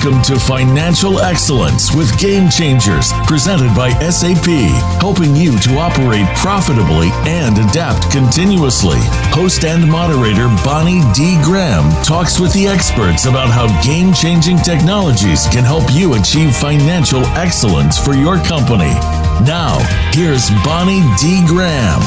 Welcome to Financial Excellence with Game Changers, presented by SAP, helping you to operate profitably and adapt continuously. Host and moderator Bonnie D. Graham talks with the experts about how game changing technologies can help you achieve financial excellence for your company. Now, here's Bonnie D. Graham.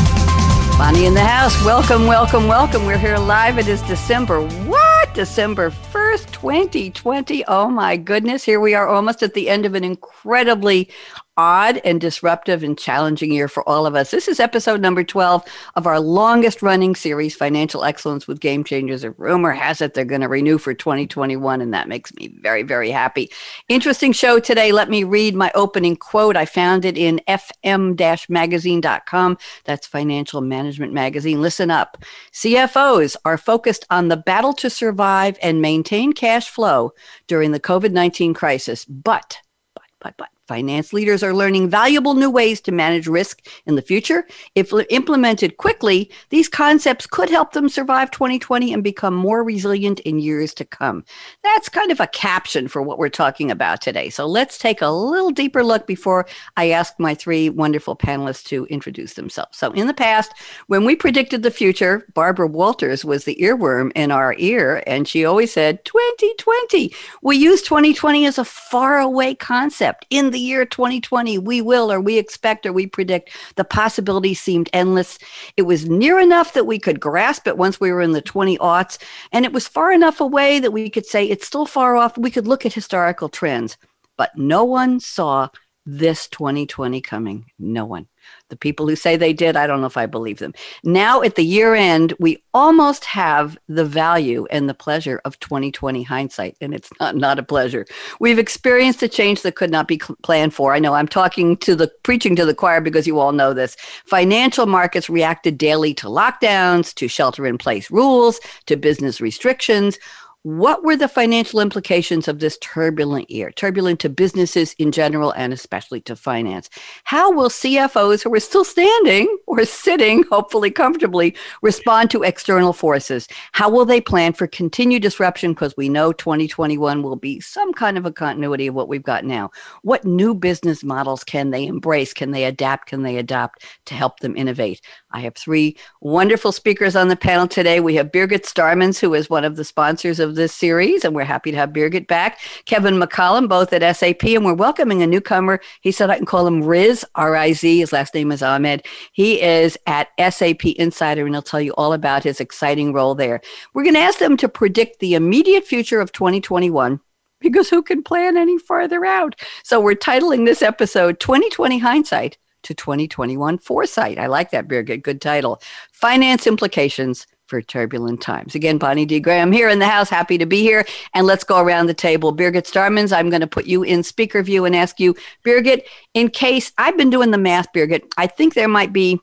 Bonnie in the house. Welcome, welcome, welcome. We're here live. It is December. What? December 1st, 2020. Oh my goodness. Here we are almost at the end of an incredibly odd and disruptive and challenging year for all of us. This is episode number 12 of our longest running series, Financial Excellence with Game Changers. A rumor has it they're going to renew for 2021, and that makes me very, very happy. Interesting show today. Let me read my opening quote. I found it in fm magazine.com. That's Financial Management Magazine. Listen up. CFOs are focused on the battle to survive and maintain cash flow during the COVID 19 crisis, but, but, but, but Finance leaders are learning valuable new ways to manage risk in the future. If implemented quickly, these concepts could help them survive 2020 and become more resilient in years to come. That's kind of a caption for what we're talking about today. So let's take a little deeper look before I ask my three wonderful panelists to introduce themselves. So, in the past, when we predicted the future, Barbara Walters was the earworm in our ear, and she always said 2020. We use 2020 as a faraway concept in the year 2020, we will, or we expect, or we predict, the possibilities seemed endless. It was near enough that we could grasp it once we were in the 20 aughts, and it was far enough away that we could say it's still far off. We could look at historical trends, but no one saw this 2020 coming. No one. The people who say they did, I don't know if I believe them. Now at the year end, we almost have the value and the pleasure of 2020 hindsight, and it's not, not a pleasure. We've experienced a change that could not be planned for. I know I'm talking to the preaching to the choir because you all know this. Financial markets reacted daily to lockdowns, to shelter in place rules, to business restrictions. What were the financial implications of this turbulent year, turbulent to businesses in general and especially to finance? How will CFOs who are still standing or sitting, hopefully comfortably, respond to external forces? How will they plan for continued disruption? Because we know 2021 will be some kind of a continuity of what we've got now. What new business models can they embrace? Can they adapt? Can they adopt to help them innovate? I have three wonderful speakers on the panel today. We have Birgit Starmans, who is one of the sponsors of this series, and we're happy to have Birgit back. Kevin McCollum, both at SAP, and we're welcoming a newcomer. He said I can call him Riz, R I Z. His last name is Ahmed. He is at SAP Insider, and he'll tell you all about his exciting role there. We're going to ask them to predict the immediate future of 2021 because who can plan any farther out? So we're titling this episode 2020 Hindsight to 2021 Foresight. I like that, Birgit. Good title. Finance implications for turbulent times. Again, Bonnie D. Graham here in the house. Happy to be here. And let's go around the table. Birgit Starmans, I'm going to put you in speaker view and ask you, Birgit, in case I've been doing the math, Birgit, I think there might be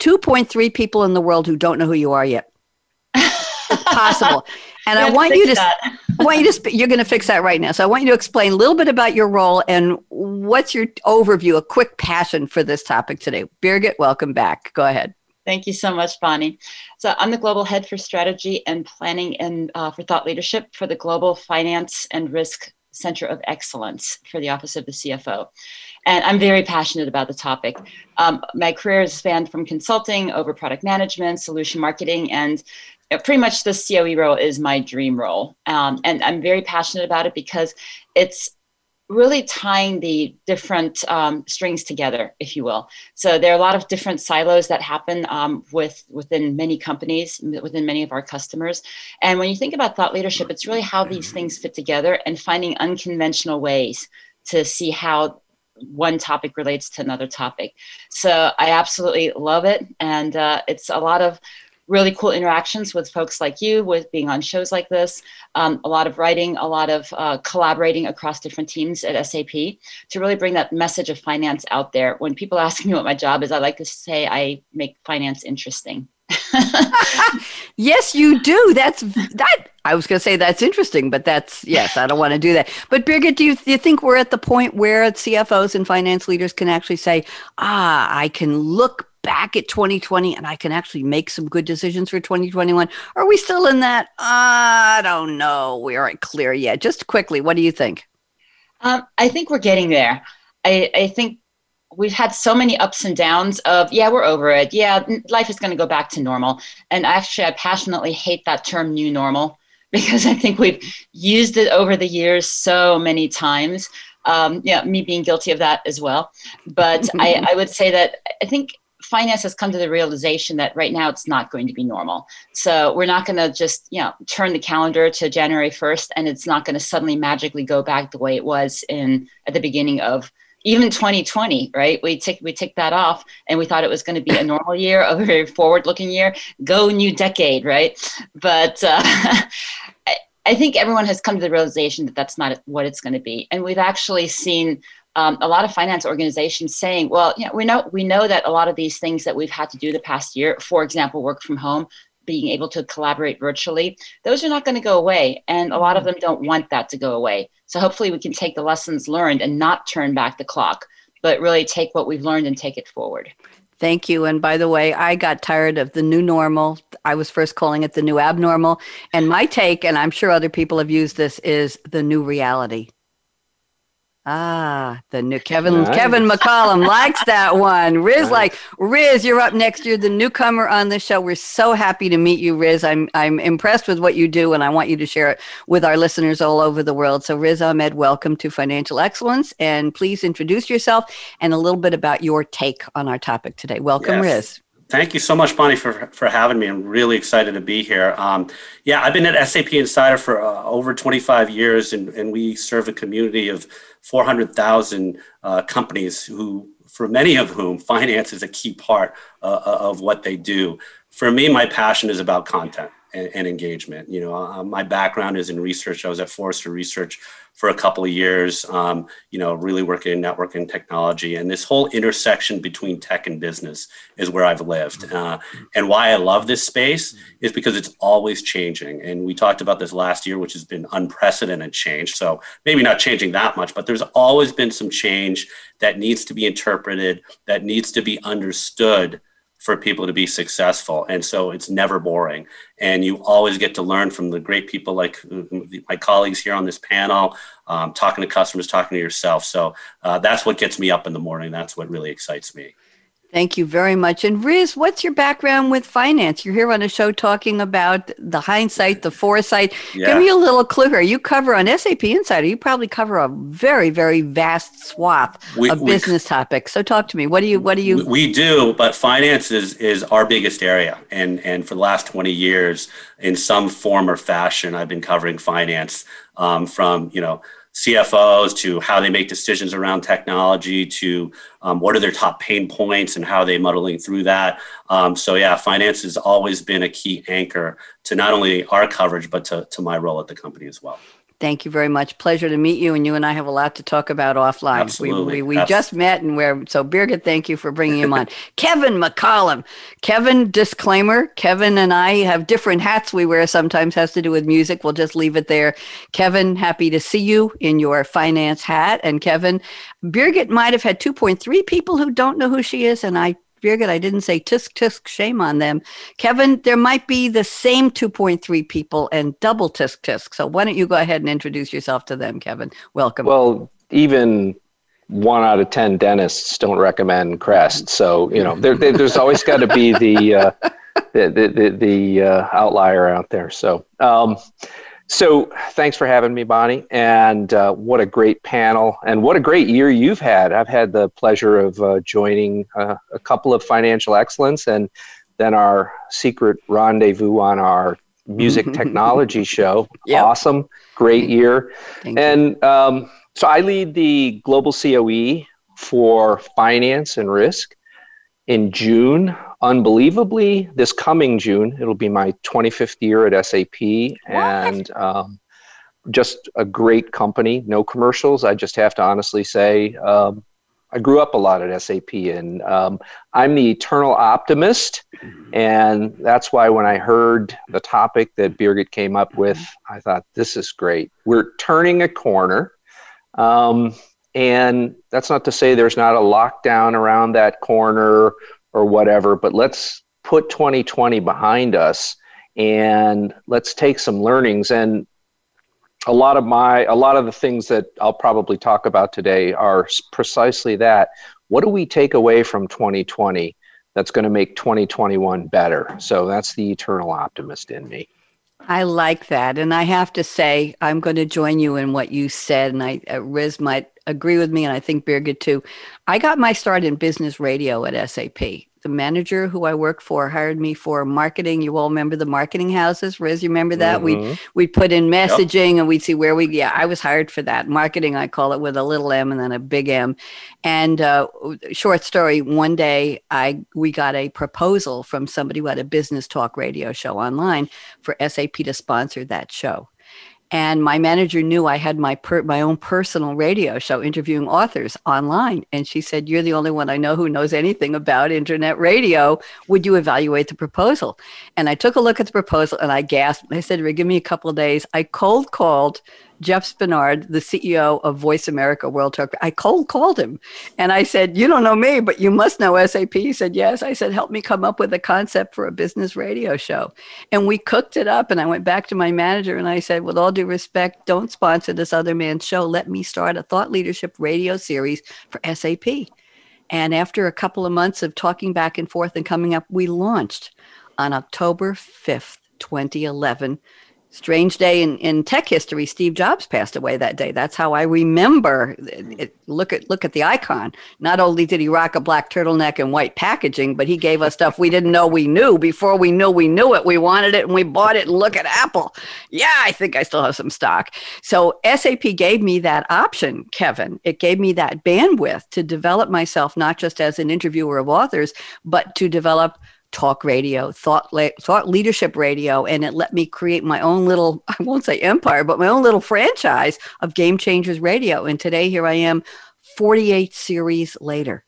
2.3 people in the world who don't know who you are yet. It's possible. And I want you to I want you to you're going to fix that right now. So I want you to explain a little bit about your role and what's your overview, a quick passion for this topic today. Birgit, welcome back. Go ahead. Thank you so much, Bonnie. So I'm the global head for strategy and planning and uh, for thought leadership for the Global Finance and Risk Center of Excellence for the Office of the CFO. And I'm very passionate about the topic. Um, my career has spanned from consulting over product management, solution marketing, and pretty much the COE role is my dream role. Um, and I'm very passionate about it because it's really tying the different um, strings together, if you will. So there are a lot of different silos that happen um, with within many companies, within many of our customers. And when you think about thought leadership, it's really how these things fit together and finding unconventional ways to see how one topic relates to another topic. So I absolutely love it, and uh, it's a lot of really cool interactions with folks like you, with being on shows like this, um, a lot of writing, a lot of uh, collaborating across different teams at SAP to really bring that message of finance out there. When people ask me what my job is, I like to say I make finance interesting. yes, you do. That's that. I was going to say that's interesting, but that's yes. I don't want to do that. But Birgit, do you, do you think we're at the point where CFOs and finance leaders can actually say, "Ah, I can look back at 2020 and I can actually make some good decisions for 2021? Are we still in that? I don't know. We aren't clear yet. Just quickly, what do you think? Um, I think we're getting there. I, I think we've had so many ups and downs of yeah we're over it yeah life is going to go back to normal and actually i passionately hate that term new normal because i think we've used it over the years so many times um, yeah me being guilty of that as well but I, I would say that i think finance has come to the realization that right now it's not going to be normal. So we're not going to just, you know, turn the calendar to January 1st and it's not going to suddenly magically go back the way it was in at the beginning of even 2020, right? We tick we ticked that off and we thought it was going to be a normal year, a very forward-looking year. Go new decade, right? But uh, I think everyone has come to the realization that that's not what it's going to be, and we've actually seen um, a lot of finance organizations saying, well, you know, we know we know that a lot of these things that we've had to do the past year, for example, work from home, being able to collaborate virtually, those are not going to go away, and a lot of them don't want that to go away. So hopefully, we can take the lessons learned and not turn back the clock, but really take what we've learned and take it forward. Thank you. And by the way, I got tired of the new normal. I was first calling it the new abnormal. And my take, and I'm sure other people have used this, is the new reality. Ah, the new Kevin nice. Kevin McCollum likes that one. Riz nice. like Riz, you're up next. You're the newcomer on the show. We're so happy to meet you, Riz. I'm I'm impressed with what you do, and I want you to share it with our listeners all over the world. So, Riz Ahmed, welcome to Financial Excellence, and please introduce yourself and a little bit about your take on our topic today. Welcome, yes. Riz. Thank you so much, Bonnie, for, for having me. I'm really excited to be here. Um, yeah, I've been at SAP Insider for uh, over 25 years, and, and we serve a community of 400,000 uh, companies who, for many of whom, finance is a key part uh, uh, of what they do. For me, my passion is about content and, and engagement. You know, uh, my background is in research. I was at Forrester Research for a couple of years, um, you know, really working in networking technology. And this whole intersection between tech and business is where I've lived. Mm-hmm. Uh, and why I love this space is because it's always changing. And we talked about this last year, which has been unprecedented change. So maybe not changing that much, but there's always been some change that needs to be interpreted, that needs to be understood for people to be successful. And so it's never boring. And you always get to learn from the great people like uh, my colleagues here on this panel, um, talking to customers, talking to yourself. So uh, that's what gets me up in the morning. That's what really excites me. Thank you very much. And Riz, what's your background with finance? You're here on a show talking about the hindsight, the foresight. Yeah. Give me a little clue here. You cover on SAP Insider, you probably cover a very, very vast swath we, of we, business topics. So talk to me. What do you what do you We do, but finance is is our biggest area. And and for the last 20 years, in some form or fashion, I've been covering finance um, from, you know, CFOs to how they make decisions around technology to um, what are their top pain points and how are they muddling through that. Um, so yeah, finance has always been a key anchor to not only our coverage but to, to my role at the company as well. Thank you very much. Pleasure to meet you. And you and I have a lot to talk about offline. Absolutely. We, we, we just met and we're, so Birgit, thank you for bringing him on. Kevin McCollum. Kevin, disclaimer, Kevin and I have different hats we wear sometimes has to do with music. We'll just leave it there. Kevin, happy to see you in your finance hat. And Kevin, Birgit might have had 2.3 people who don't know who she is. And I Birgit, I didn't say tisk tisk, shame on them. Kevin, there might be the same 2.3 people and double tisk tisk. So why don't you go ahead and introduce yourself to them, Kevin? Welcome. Well, even one out of 10 dentists don't recommend Crest. So, you know, there, there's always got to be the, uh, the, the, the, the uh, outlier out there. So, um, so thanks for having me, Bonnie. And uh, what a great panel, and what a great year you've had. I've had the pleasure of uh, joining uh, a couple of financial excellence, and then our secret rendezvous on our music technology show. Yep. Awesome, great year. Thank and um, so I lead the global COE for finance and risk. In June, unbelievably, this coming June, it'll be my 25th year at SAP, and um, just a great company. No commercials. I just have to honestly say, um, I grew up a lot at SAP, and um, I'm the eternal optimist, and that's why when I heard the topic that Birgit came up with, I thought this is great. We're turning a corner. Um, and that's not to say there's not a lockdown around that corner or whatever, but let's put 2020 behind us and let's take some learnings and a lot of my a lot of the things that I'll probably talk about today are precisely that. What do we take away from 2020 that's going to make 2021 better? So that's the eternal optimist in me. I like that. And I have to say, I'm going to join you in what you said. And I, uh, Riz might agree with me, and I think Birgit too. I got my start in business radio at SAP the manager who I work for hired me for marketing. You all remember the marketing houses, Riz? You remember that? Mm-hmm. We'd we'd put in messaging yep. and we'd see where we. Yeah, I was hired for that marketing. I call it with a little M and then a big M. And uh, short story. One day, I we got a proposal from somebody who had a business talk radio show online for SAP to sponsor that show. And my manager knew I had my per- my own personal radio show interviewing authors online. And she said, You're the only one I know who knows anything about internet radio. Would you evaluate the proposal? And I took a look at the proposal and I gasped. I said, Give me a couple of days. I cold called Jeff Spenard, the CEO of Voice America World Talk. I cold called him and I said, You don't know me, but you must know SAP. He said, Yes. I said, Help me come up with a concept for a business radio show. And we cooked it up. And I went back to my manager and I said, With all due respect, don't sponsor this other man's show. Let me start a thought leadership radio series for SAP. And after a couple of months of talking back and forth and coming up, we launched on October 5th, 2011 strange day in, in tech history. Steve jobs passed away that day. That's how i remember hmm. it, look at look at the icon. Not only did he rock a black turtleneck and white packaging but he gave us stuff we didn't know we knew. Before we knew we knew it we wanted it and we bought it. And look at apple. Yeah i think i still have some stock. So sap gave me that option kevin. It gave me that bandwidth to develop myself not just as an interviewer of authors but to develop talk radio, thought thought leadership radio, and it let me create my own little I won't say empire, but my own little franchise of Game Changers Radio. And today here I am, 48 series later.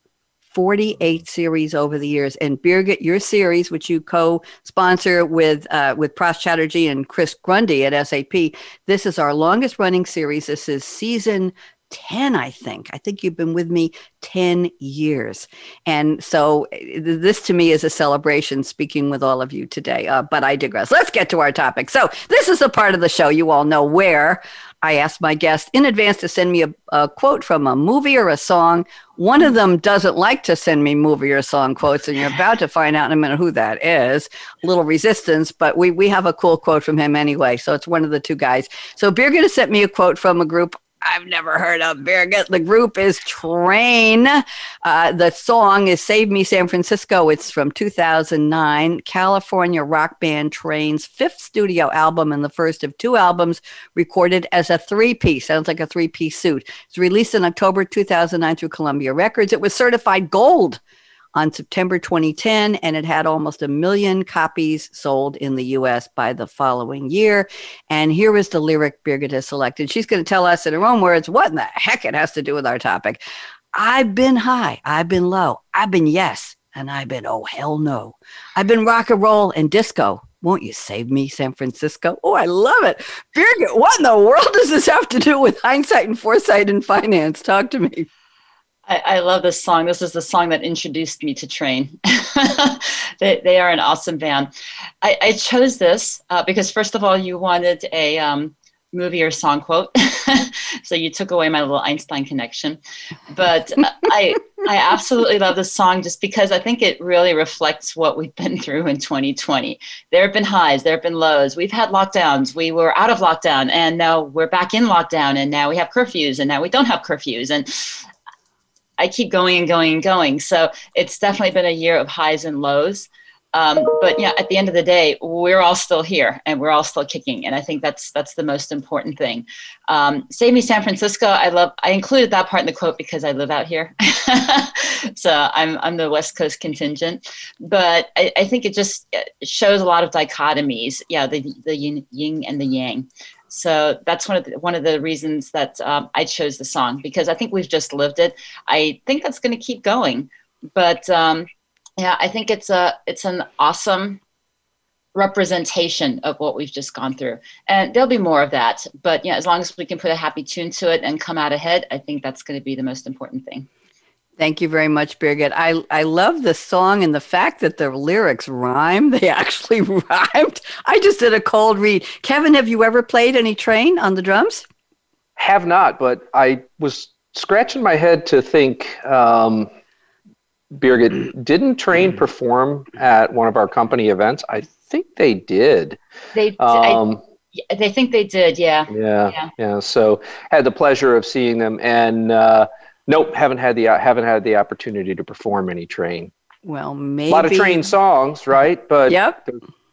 48 series over the years. And Birgit, your series, which you co-sponsor with uh, with Pras Chatterjee and Chris Grundy at SAP, this is our longest running series. This is season 10, I think. I think you've been with me 10 years. And so eh, this to me is a celebration speaking with all of you today. Uh, but I digress. Let's get to our topic. So this is a part of the show you all know where I ask my guests in advance to send me a, a, quote from a movie or a song. One of them doesn't like to send me movie or song quotes, and you're about to find out in a minute who that is. Little resistance, but we, we have a cool quote from him anyway. So it's one of the two guys. So Birgit sent me a quote from a group I've never heard of Birgit. The group is Train. Uh, the song is Save Me San Francisco. It's from 2009. California rock band Train's fifth studio album and the first of two albums recorded as a three piece. Sounds like a three piece suit. It's released in October 2009 through Columbia Records. It was certified gold on September 2010, and it had almost a million copies sold in the US by the following year. And here is the lyric Birgit has selected. She's going to tell us in her own words what in the heck it has to do with our topic. I've been high, I've been low, I've been yes, and I've been oh hell no. I've been rock and roll and disco. Won't you save me, San Francisco? Oh, I love it. Birgit, what in the world does this have to do with hindsight and foresight and finance? Talk to me. I, I, love this song. This is the song that introduced me to Train. they, they, are an awesome band. I, I chose this uh, because, first of all, you wanted a um, movie or song quote. so you took away my little Einstein connection. But I, I absolutely love this song just because I think it really reflects what we've been through in 2020. There have been highs, there have been lows. We've had lockdowns. We were out of lockdown and now we're back in lockdown and now we have curfews and now we don't have curfews. And I keep going and going and going. So it's definitely been a year of highs and lows. Um, but yeah, at the end of the day, we're all still here and we're all still kicking, and I think that's that's the most important thing. Um, Save me, San Francisco. I love. I included that part in the quote because I live out here, so I'm I'm the West Coast contingent. But I, I think it just shows a lot of dichotomies. Yeah, the the yin and the yang. So that's one of the, one of the reasons that um, I chose the song because I think we've just lived it. I think that's going to keep going, but um, yeah, I think it's a it's an awesome representation of what we've just gone through, and there'll be more of that. But yeah, as long as we can put a happy tune to it and come out ahead, I think that's going to be the most important thing. Thank you very much, Birgit. I, I love the song and the fact that the lyrics rhyme. They actually rhymed. I just did a cold read. Kevin, have you ever played any train on the drums? Have not, but I was scratching my head to think um, Birgit, didn't Train mm. perform at one of our company events? I think they did. They, um, I, they think they did. Yeah. yeah. Yeah. Yeah. So had the pleasure of seeing them, and uh, nope, haven't had the haven't had the opportunity to perform any Train. Well, maybe a lot of Train songs, right? But yep.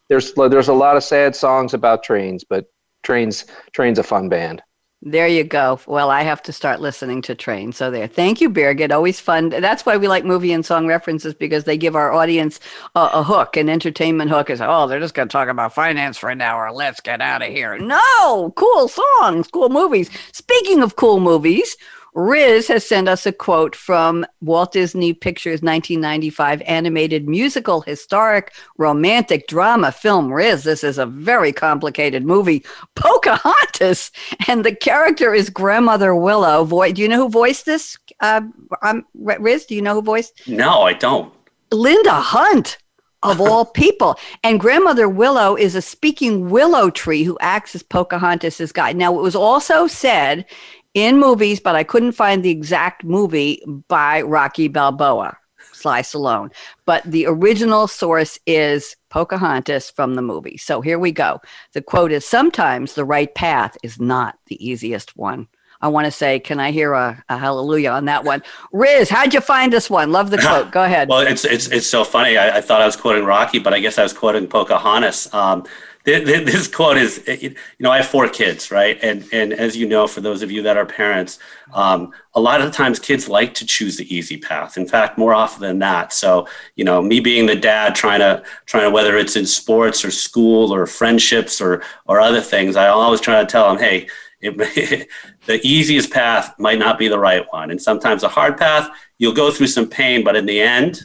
there's there's a lot of sad songs about trains, but Trains Train's a fun band. There you go. Well, I have to start listening to Train. So there. Thank you, Birgit. Always fun. That's why we like movie and song references because they give our audience a, a hook, an entertainment hook. Is oh, they're just going to talk about finance for an hour. Let's get out of here. No, cool songs, cool movies. Speaking of cool movies, Riz has sent us a quote from Walt Disney Pictures 1995 animated musical historic romantic drama film Riz. This is a very complicated movie. Pocahontas, and the character is grandmother Willow. Vo- do you know who voiced this? Uh, um, Riz, do you know who voiced? No, I don't. Linda Hunt of all people. And grandmother Willow is a speaking willow tree who acts as Pocahontas' guide. Now, it was also said in movies, but I couldn't find the exact movie by Rocky Balboa, Sly Stallone. But the original source is Pocahontas from the movie. So here we go. The quote is Sometimes the right path is not the easiest one. I want to say, can I hear a, a, hallelujah on that one? Riz, how'd you find this one? Love the quote. Go ahead. well, it's it's it's so funny. I, I, thought I was quoting Rocky, but I guess I was quoting Pocahontas. Um, this quote is you know i have four kids right? And and as you know for those of you that are parents um, a lot of times kids like to choose the easy path. In fact more often than that so you know me being the dad trying to trying to whether it's in sports or school or friendships or or other things i always try to tell them hey it, the easiest path might not be the right one. And sometimes a hard path you'll go through some pain but in the end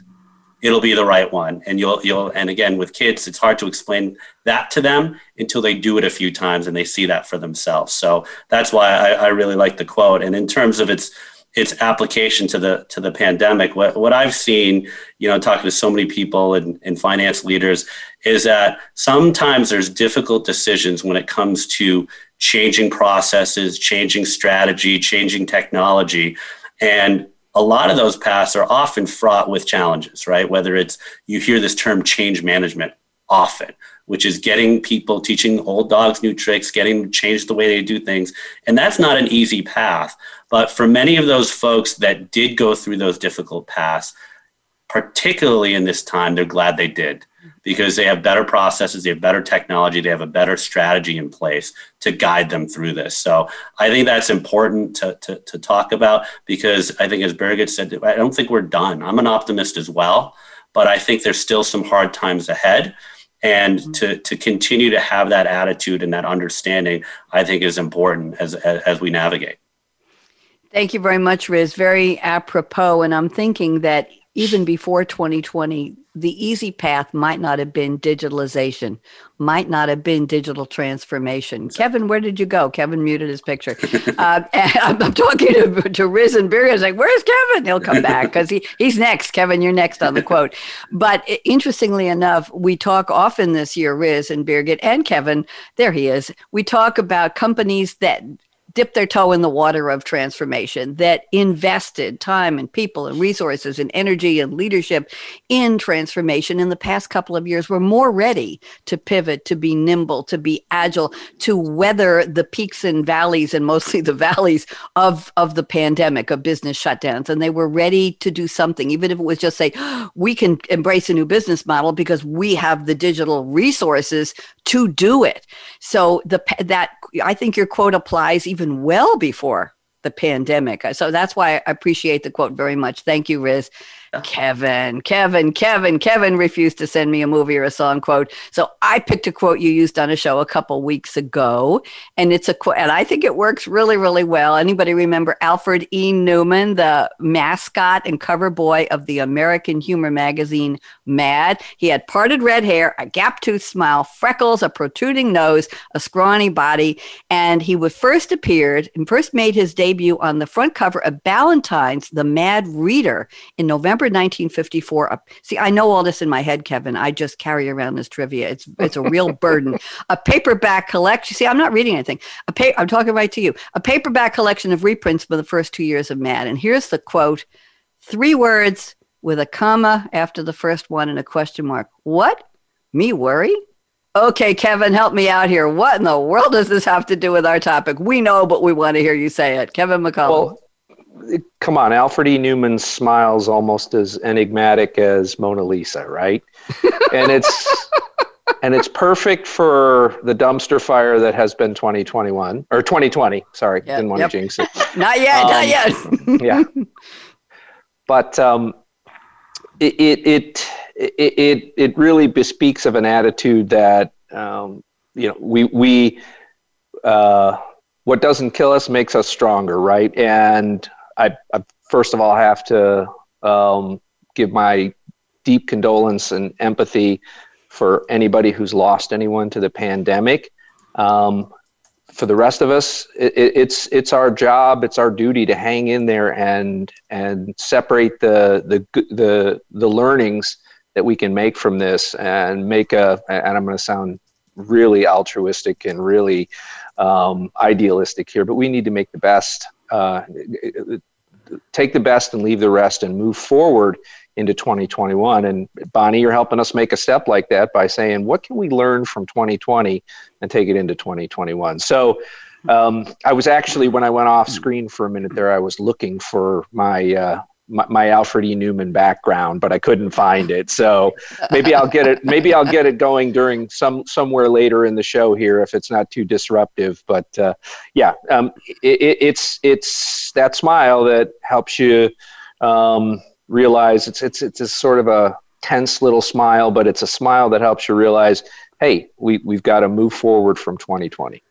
it'll be the right one. And you'll you'll and again with kids it's hard to explain that to them until they do it a few times and they see that for themselves. So that's why i, I really like the quote. And in terms of its its application to the to the pandemic what, what i've seen you know talking to so many people and, and finance leaders is that sometimes there's difficult decisions when it comes to changing processes changing strategy changing technology. And a lot of those paths are often fraught with challenges, right? Whether it's you hear this term change management often, which is getting people teaching old dogs new tricks, getting to change the way they do things. And that's not an easy path. But for many of those folks that did go through those difficult paths, particularly in this time, they're glad they did because they have better processes, they have better technology, they have a better strategy in place to guide them through this. So I think that's important to, to, to talk about because I think, as Birgit said, I don't think we're done. I'm an optimist as well, but I think there's still some hard times ahead. And mm-hmm. to, to continue to have that attitude and that understanding, I think is important as, as, as we navigate. Thank you very much, Riz. Very apropos. And I'm thinking that even before 2020, the easy path might not have been digitalization, might not have been digital transformation. Kevin, where did you go? Kevin muted his picture. uh, I'm, I'm, talking to, to Riz and Beer. I was like, where's Kevin? He'll come back because he, he's next. Kevin, you're next on the quote. But interestingly enough, we talk often this year, Riz and Birgit and Kevin, there he is. We talk about companies that dipped their toe in the water of transformation, that invested time and people and resources and energy and leadership in transformation in the past couple of years were more ready to pivot, to be nimble, to be agile, to weather the peaks and valleys and mostly the valleys of, of the pandemic, of business shutdowns. And they were ready to do something, even if it was just say, we can embrace a new business model because we have the digital resources to do it. So the that I think your quote applies even well before the pandemic. So that's why I appreciate the quote very much. Thank you, Riz. Kevin, Kevin, Kevin, Kevin refused to send me a movie or a song quote. So I picked a quote you used on a show a couple weeks ago. And it's a quote, and I think it works really, really well. Anybody remember Alfred E. Neuman, the mascot and cover boy of the American humor magazine Mad? He had parted red hair, a gap tooth smile, freckles, a protruding nose, a scrawny body. And he would first appeared and first made his debut on the front cover of Ballantines, the Mad Reader in November 1954. Uh, see, I know all this in my head, Kevin. I just carry around this trivia. It's it's a real burden. A paperback collection. See, I'm not reading anything. A pa- I'm talking right to you. A paperback collection of reprints for the first two years of Mad. And here's the quote: three words with a comma after the first one and a question mark. What? Me worry? Okay, Kevin, help me out here. What in the world does this have to do with our topic? We know, but we want to hear you say it. Kevin McCollum. Well, come on, Alfred E. Neuman smiles almost as enigmatic as Mona Lisa, right? and it's and it's perfect for the dumpster fire that has been 2021 or 2020. Sorry, yep, didn't want yep. to jinx it. not yet, um, not yet. yeah, but um, it, it, it it it really bespeaks of an attitude that um, you know we we. Uh, what doesn't kill us makes us stronger, right? And I, I first of all have to um, give my deep condolence and empathy for anybody who's lost anyone to the pandemic. Um, for the rest of us, it, it's it's our job, it's our duty to hang in there and and separate the the the the learnings that we can make from this and make a. And I'm going to sound really altruistic and really um, idealistic here, but we need to make the best uh, take the best and leave the rest and move forward into 2021. And Bonnie, you're helping us make a step like that by saying, what can we learn from 2020 and take it into 2021? So um, I was actually, when I went off screen for a minute there, I was looking for my uh, my, my, Alfred E. Neuman background, but I couldn't find it. So maybe I'll get it. Maybe I'll get it going during some somewhere later in the show here if it's not too disruptive. But uh, yeah, um, it, it's it's that smile that helps you um, realize it's it's it's sort of a tense little smile, but it's a smile that helps you realize, hey, we we've got to move forward from 2020.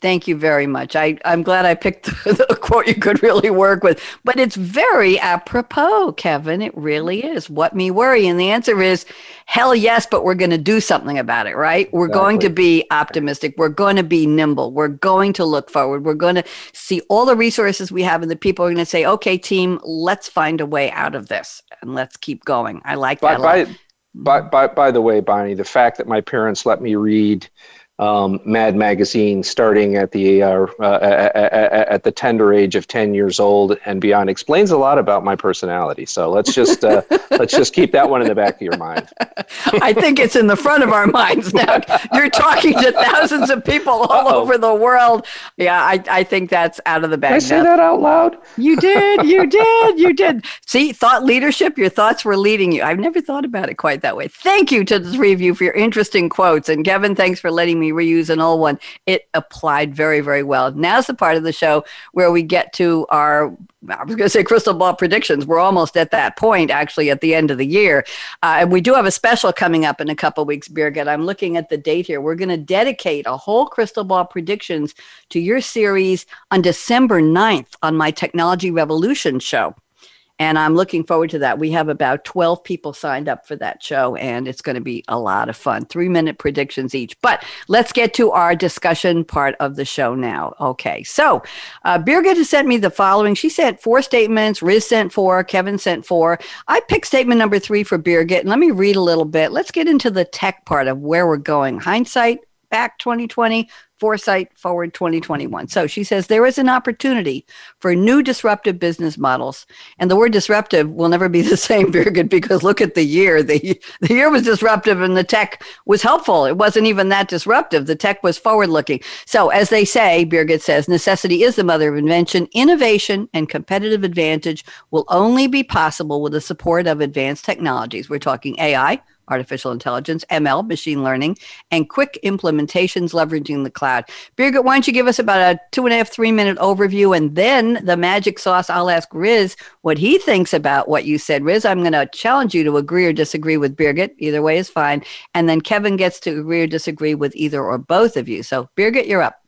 Thank you very much. I, I'm glad I picked the, the, quote you could really work with, but it's very apropos, Kevin. It really mm-hmm. is. What me worry? And the answer is hell yes, but we're going to do something about it, right? We're exactly. going to be optimistic. We're going to be nimble. We're going to look forward. We're going to see all the resources we have, and the people are going to say, okay, team, let's find a way out of this and let's keep going. I like that. By, by, mm-hmm. by, by the way, Bonnie, the fact that my parents let me read um, Mad Magazine starting at the uh, uh, at the tender age of 10 years old and beyond explains a lot about my personality. So let's just uh, let's just keep that one in the back of your mind. I think it's in the front of our minds now. You're talking to thousands of people all Uh-oh. over the world. Yeah, I, I think that's out of the bag. Did I say that out loud? You did. You did. You did. See, thought leadership. Your thoughts were leading you. I've never thought about it quite that way. Thank you to the three of you for your interesting quotes. And Kevin, thanks for letting me reuse an old one. It applied very, very well. Now's the part of the show where we get to our I was going to say crystal ball predictions. We're almost at that point, actually, at the end of the year. Uh, and we do have a special coming up in a couple weeks, Birgit. I'm looking at the date here. We're going to dedicate a whole crystal ball predictions to your series on December 9th on my Technology Revolution show. And I'm looking forward to that. We have about 12 people signed up for that show, and it's going to be a lot of fun. Three minute predictions each. But let's get to our discussion part of the show now. Okay. So uh, Birgit has sent me the following. She sent four statements. Riz sent four. Kevin sent four. I picked statement number three for Birgit. And let me read a little bit. Let's get into the tech part of where we're going. Hindsight back 2020 Foresight Forward 2021. So she says there is an opportunity for new disruptive business models. And the word disruptive will never be the same, Birgit, because look at the year. The, the year was disruptive and the tech was helpful. It wasn't even that disruptive. The tech was forward looking. So, as they say, Birgit says, necessity is the mother of invention. Innovation and competitive advantage will only be possible with the support of advanced technologies. We're talking AI artificial intelligence, ML, machine learning, and quick implementations leveraging the cloud. Birgit, why don't you give us about a two and a half, three minute overview, and then the magic sauce. I'll ask Riz what he thinks about what you said. Riz, I'm going to challenge you to agree or disagree with Birgit. Either way is fine. And then Kevin gets to agree or disagree with either or both of you. So, Birgit, you're up.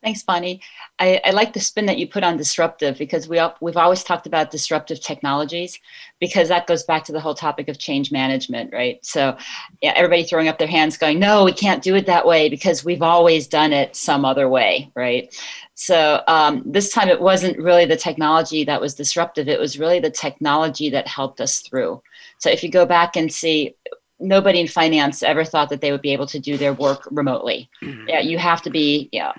Thanks, Bonnie. I, I, like the spin that you put on disruptive because we all, we've always talked about disruptive technologies because that goes back to the whole topic of change management, right? So, yeah, everybody throwing up their hands, going, "No, we can't do it that way because we've always done it some other way," right? So um, this time it wasn't really the technology that was disruptive; it was really the technology that helped us through. So if you go back and see nobody in finance ever thought that they would be able to do their work remotely. Mm-hmm. Yeah, you have to be, yeah,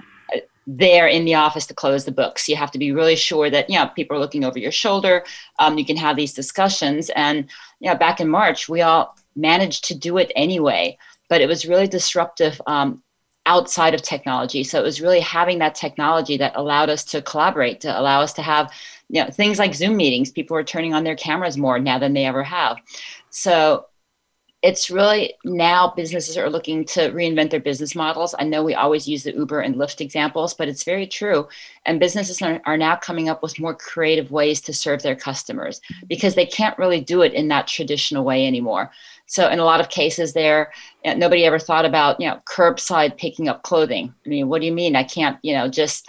there in the office to close the books. You have to be really sure that you know people are looking over your shoulder. Um, you can have these discussions, and you know, back in March, we all managed to do it anyway. But it was really disruptive um, outside of technology. So it was really having that technology that allowed us to collaborate, to allow us to have you know things like Zoom meetings. People are turning on their cameras more now than they ever have. So it's really now businesses are looking to reinvent their business models. I know we always use the Uber and Lyft examples, but it's very true. And businesses are, are, now coming up with more creative ways to serve their customers because they can't really do it in that traditional way anymore. So in a lot of cases, there eh, nobody ever thought about you know curbside picking up clothing. I mean, what do you mean? I can't you know just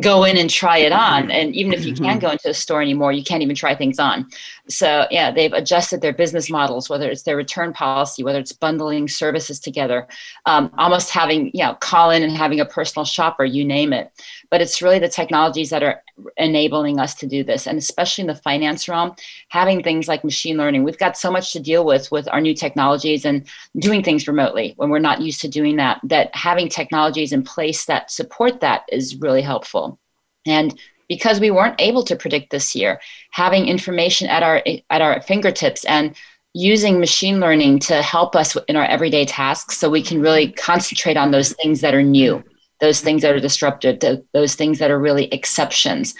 go in and try it on. And even if you can't mm-hmm. go into a store anymore, you can't even try things on. So, yeah, they've adjusted their business models, whether it's their return policy, whether it's bundling services together, um, almost having, you know, call in and having a personal shopper, you name it. But it's really the technologies that are enabling us to do this. And especially in the finance realm, having things like machine learning. We've got so much to deal with with our new technologies and doing things remotely when we're not used to doing that, that having technologies in place that support that is really helpful. And because we weren't able to predict this year, having information at our at our fingertips and using machine learning to help us in our everyday tasks so we can really concentrate on those things that are new those things that are disruptive those things that are really exceptions.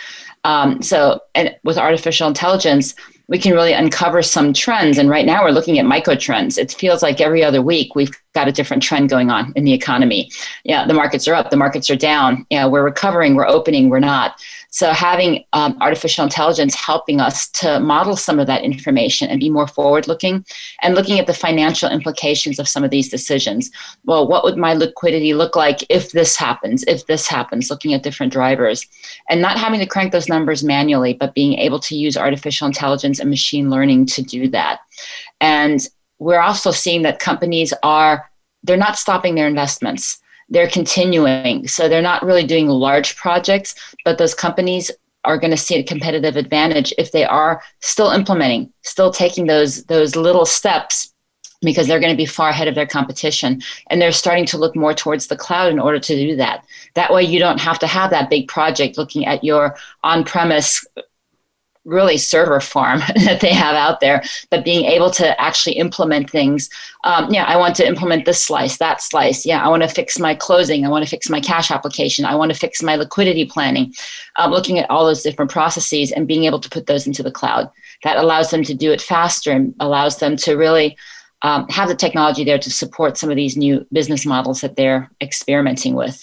Um, so and with artificial intelligence we can really uncover some trends and right now we're looking at micro trends it feels like every other week we've got a different trend going on in the economy. Yeah the markets are up the markets are down. Yeah we're recovering we're opening we're not so having um, artificial intelligence helping us to model some of that information and be more forward looking and looking at the financial implications of some of these decisions. Well, what would my liquidity look like if this happens, if this happens, looking at different drivers and not having to crank those numbers manually, but being able to use artificial intelligence and machine learning to do that. And we're also seeing that companies are they're not stopping their investments they're continuing. So they're not really doing large projects, but those companies are going to see a competitive advantage if they are still implementing, still taking those those little steps because they're going to be far ahead of their competition and they're starting to look more towards the cloud in order to do that. That way you don't have to have that big project looking at your on-premise really server farm that they have out there, but being able to actually implement things. Um, yeah, I want to implement this slice, that slice. Yeah, I want to fix my closing. I want to fix my cash application. I want to fix my liquidity planning. Um, looking at all those different processes and being able to put those into the cloud. That allows them to do it faster and allows them to really um, have the technology there to support some of these new business models that they're experimenting with,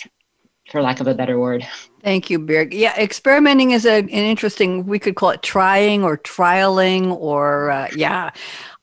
for lack of a better word. Thank you, Birg. Yeah, experimenting is a, an interesting, we could call it trying or trialing or, uh, yeah.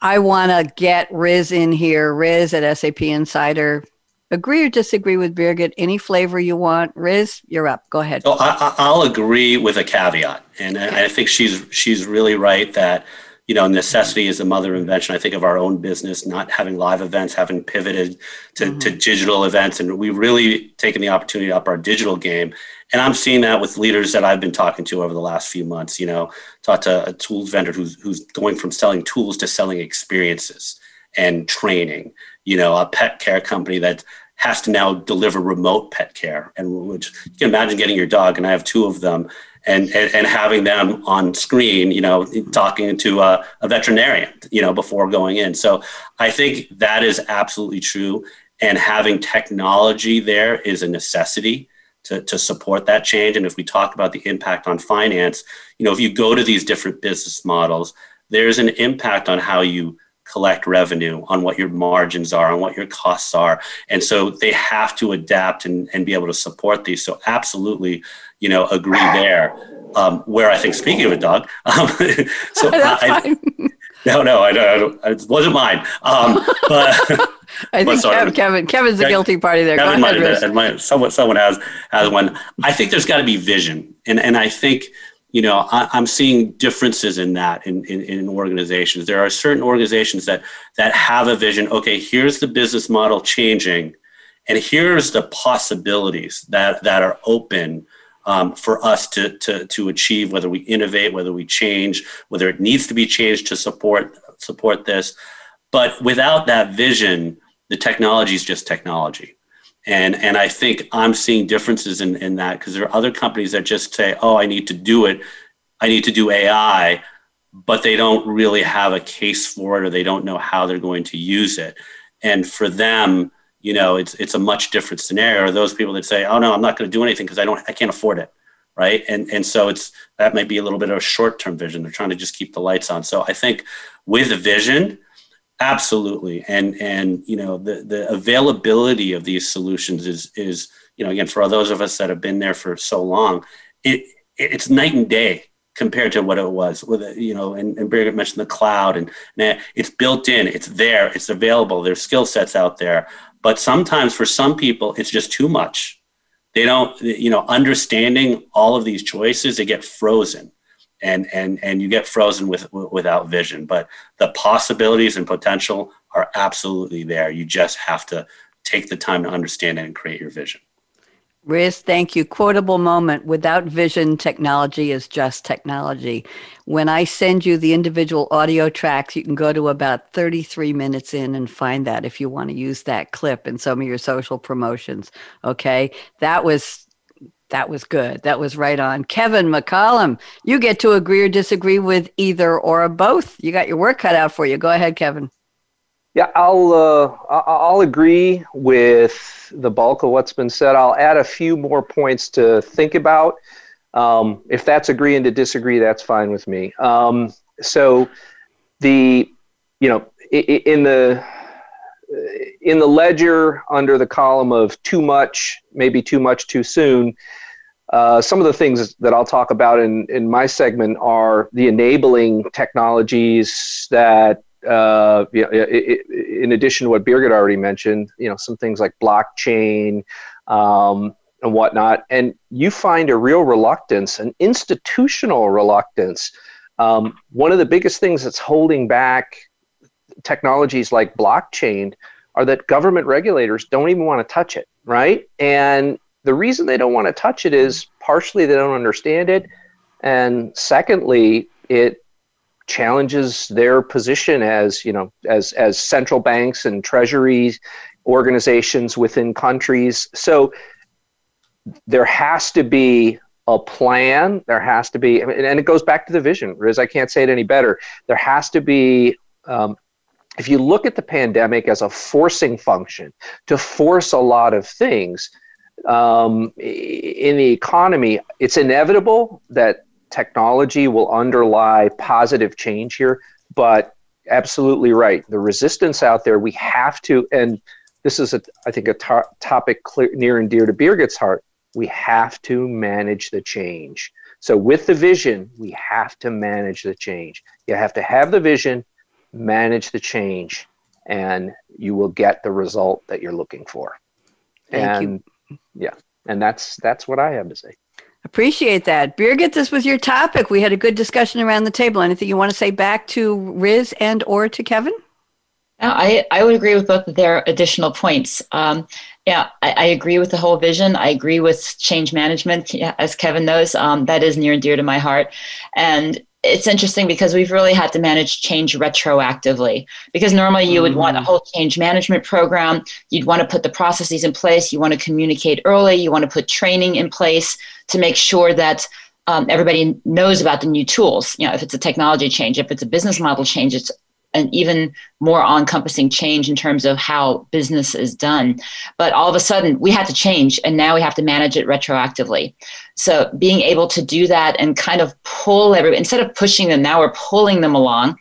I want to get Riz in here. Riz at SAP Insider. Agree or disagree with Birgit? Any flavor you want? Riz, you're up. Go ahead. So I, will agree with a caveat. And okay. I think she's, she's really right that you know, necessity is the mother of invention. I think of our own business, not having live events, having pivoted to, mm-hmm. to digital events. And we've really taken the opportunity to up our digital game. And I'm seeing that with leaders that I've been talking to over the last few months. You know, talked to a tools vendor who's, who's going from selling tools to selling experiences and training. You know, a pet care company that has to now deliver remote pet care. And which you can imagine getting your dog, and I have two of them, and, and, and having them on screen, you know, talking to a, a veterinarian, you know, before going in. So I think that is absolutely true. And having technology there is a necessity to, to support that change. And if we talk about the impact on finance, you know, if you go to these different business models, there's an impact on how you collect revenue, on what your margins are, on what your costs are. And so they have to adapt and, and be able to support these. So absolutely, you know, agree there. Um, where I think, speaking of a dog, um, so I, no, no, I don't, I don't, it wasn't mine. Um, but I think Kevin, Kevin, Kevin's the guilty party there. Kevin Go ahead, might, might, someone, someone has has one. I think there's got to be vision, and and I think you know I, am seeing differences in that in, in, in organizations. There are certain organizations that that have a vision. Okay, here's the business model changing, and here's the possibilities that that are open um, for us to, to, to achieve, whether we innovate, whether we change, whether it needs to be changed to support, support this. But without that vision, the technology is just technology. And, and I think I'm seeing differences in, in that because there are other companies that just say, oh, I need to do it. I need to do AI, but they don't really have a case for it or they don't know how they're going to use it. And for them, you know, it's it's a much different scenario. Those people that say, "Oh no, I'm not going to do anything because I don't, I can't afford it," right? And and so it's that might be a little bit of a short term vision. They're trying to just keep the lights on. So I think with a vision, absolutely, and and you know, the the availability of these solutions is is you know, again, for all those of us that have been there for so long, it it's night and day compared to what it was with you know and, and Birgit mentioned the cloud and, and it's built in it's there it's available there's skill sets out there but sometimes for some people, it's just too much. They don't, you know, understanding all of these choices, they get frozen. And and and you get frozen with without vision. But the possibilities and potential are absolutely there. You just have to take the time to understand it and create your vision Riz, thank you. Quotable moment. Without vision, technology is just technology. When I send you the individual audio tracks, you can go to about 33 minutes in and find that if you want to use that clip in some of your social promotions. Okay. That was that was good. That was right on. Kevin McCollum, you get to agree or disagree with either or both. You got your work cut out for you. Go ahead, Kevin. Yeah, I'll uh, I'll agree with the bulk of what's been said. I'll add a few more points to think about. Um, if that's agreeing to disagree, that's fine with me. Um, so, the you know in the in the ledger under the column of too much, maybe too much too soon. Uh, some of the things that I'll talk about in, in my segment are the enabling technologies that uh, you know, in addition to what Birgit already mentioned, you know, some things like blockchain um, and whatnot, and you find a real reluctance, an institutional reluctance. Um, one of the biggest things that's holding back technologies like blockchain are that government regulators don't even want to touch it, right? And the reason they don't want to touch it is partially they don't understand it, and secondly, it challenges their position as you know as as central banks and treasuries organizations within countries. So there has to be a plan. There has to be and it goes back to the vision Riz. I can't say it any better. There has to be um, if you look at the pandemic as a forcing function to force a lot of things um, in the economy it's inevitable that technology will underlie positive change here, but absolutely right. The resistance out there, we have to, and this is, a, I think, a to- topic clear, near and dear to Birgit's heart. We have to manage the change. So, with the vision, we have to manage the change. You have to have the vision, manage the change, and you will get the result that you're looking for. Thank and you. yeah, and that's that's what I have to say. Appreciate that. Birgit, this was your topic. We had a good discussion around the table. Anything you want to say back to Riz and or to Kevin? I, I would agree with both of their additional points. Um, yeah, I, I, agree with the whole vision. I agree with change management. As Kevin knows, um, that is near and dear to my heart. And it's interesting because we've really had to manage change retroactively because normally you would want a mm. whole change management program. You'd want to put the processes in place. You want to communicate early. You want to put training in place to make sure that um, everybody knows about the new tools. You know if it's a technology change if it's a business model change it's an even more encompassing change in terms of how business is done. But all of a sudden, we had to change, and now we have to manage it retroactively. So being able to do that and kind of pull everybody instead of pushing them, now we're pulling them along.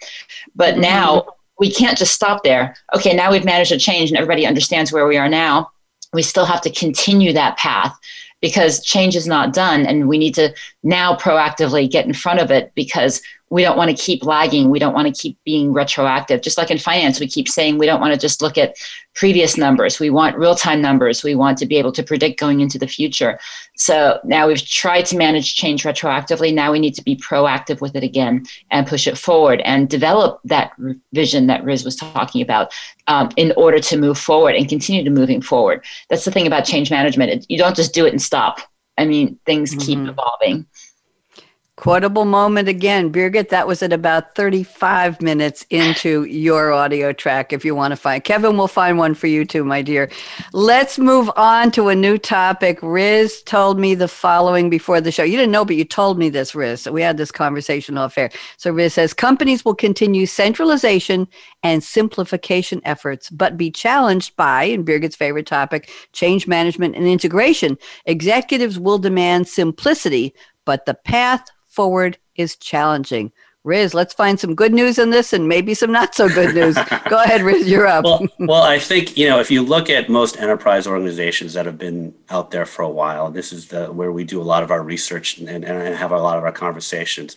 But mm-hmm. now we can't just stop there. Okay, now we've managed a change and everybody understands where we are now. We still have to continue that path because change is not done and we need to now proactively get in front of it because we don't want to keep lagging. We don't want to keep being retroactive. Just like in finance, we keep saying we don't want to just look at previous numbers. We want real time numbers. We want to be able to predict going into the future. So now we've tried to manage change retroactively. Now we need to be proactive with it again and push it forward and develop that vision that Riz was talking about um, in order to move forward and continue to moving forward. That's the thing about change management. You don't just do it and stop. I mean, things mm-hmm. keep evolving. Quotable moment again, Birgit. That was at about 35 minutes into your audio track. If you want to find Kevin, we'll find one for you too, my dear. Let's move on to a new topic. Riz told me the following before the show. You didn't know, but you told me this, Riz. So we had this conversation off air. So Riz says companies will continue centralization and simplification efforts, but be challenged by, in Birgit's favorite topic, change management and integration. Executives will demand simplicity, but the path forward is challenging. Riz, let's find some good news in this and maybe some not so good news. Go ahead, Riz, you're up. well, well, I think, you know, if you look at most enterprise organizations that have been out there for a while, this is the where we do a lot of our research and, and have a lot of our conversations.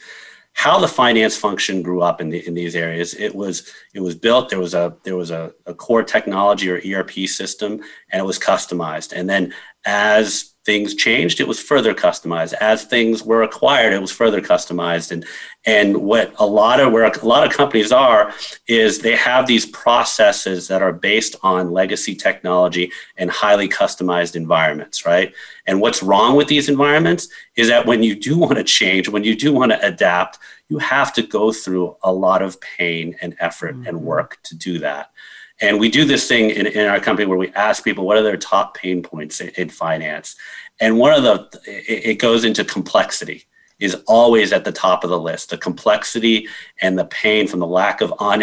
How the finance function grew up in the in these areas, it was it was built. There was a there was a, a core technology or ERP system, and it was customized. And then as things changed, it was further customized. As things were acquired, it was further customized. And and what a lot of where a lot of companies are is they have these processes that are based on legacy technology and highly customized environments, right? And what's wrong with these environments is that when you do want to change, when you do want to adapt, you have to go through a lot of pain and effort mm-hmm. and work to do that. And we do this thing in, in our company where we ask people what are their top pain points in, in finance. And one of the, it, it goes into complexity is always at the top of the list. The complexity and the pain from the lack of on,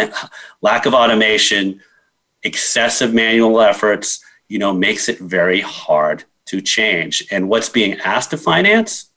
lack of automation, excessive manual efforts, you know, makes it very hard to change. And what's being asked of finance?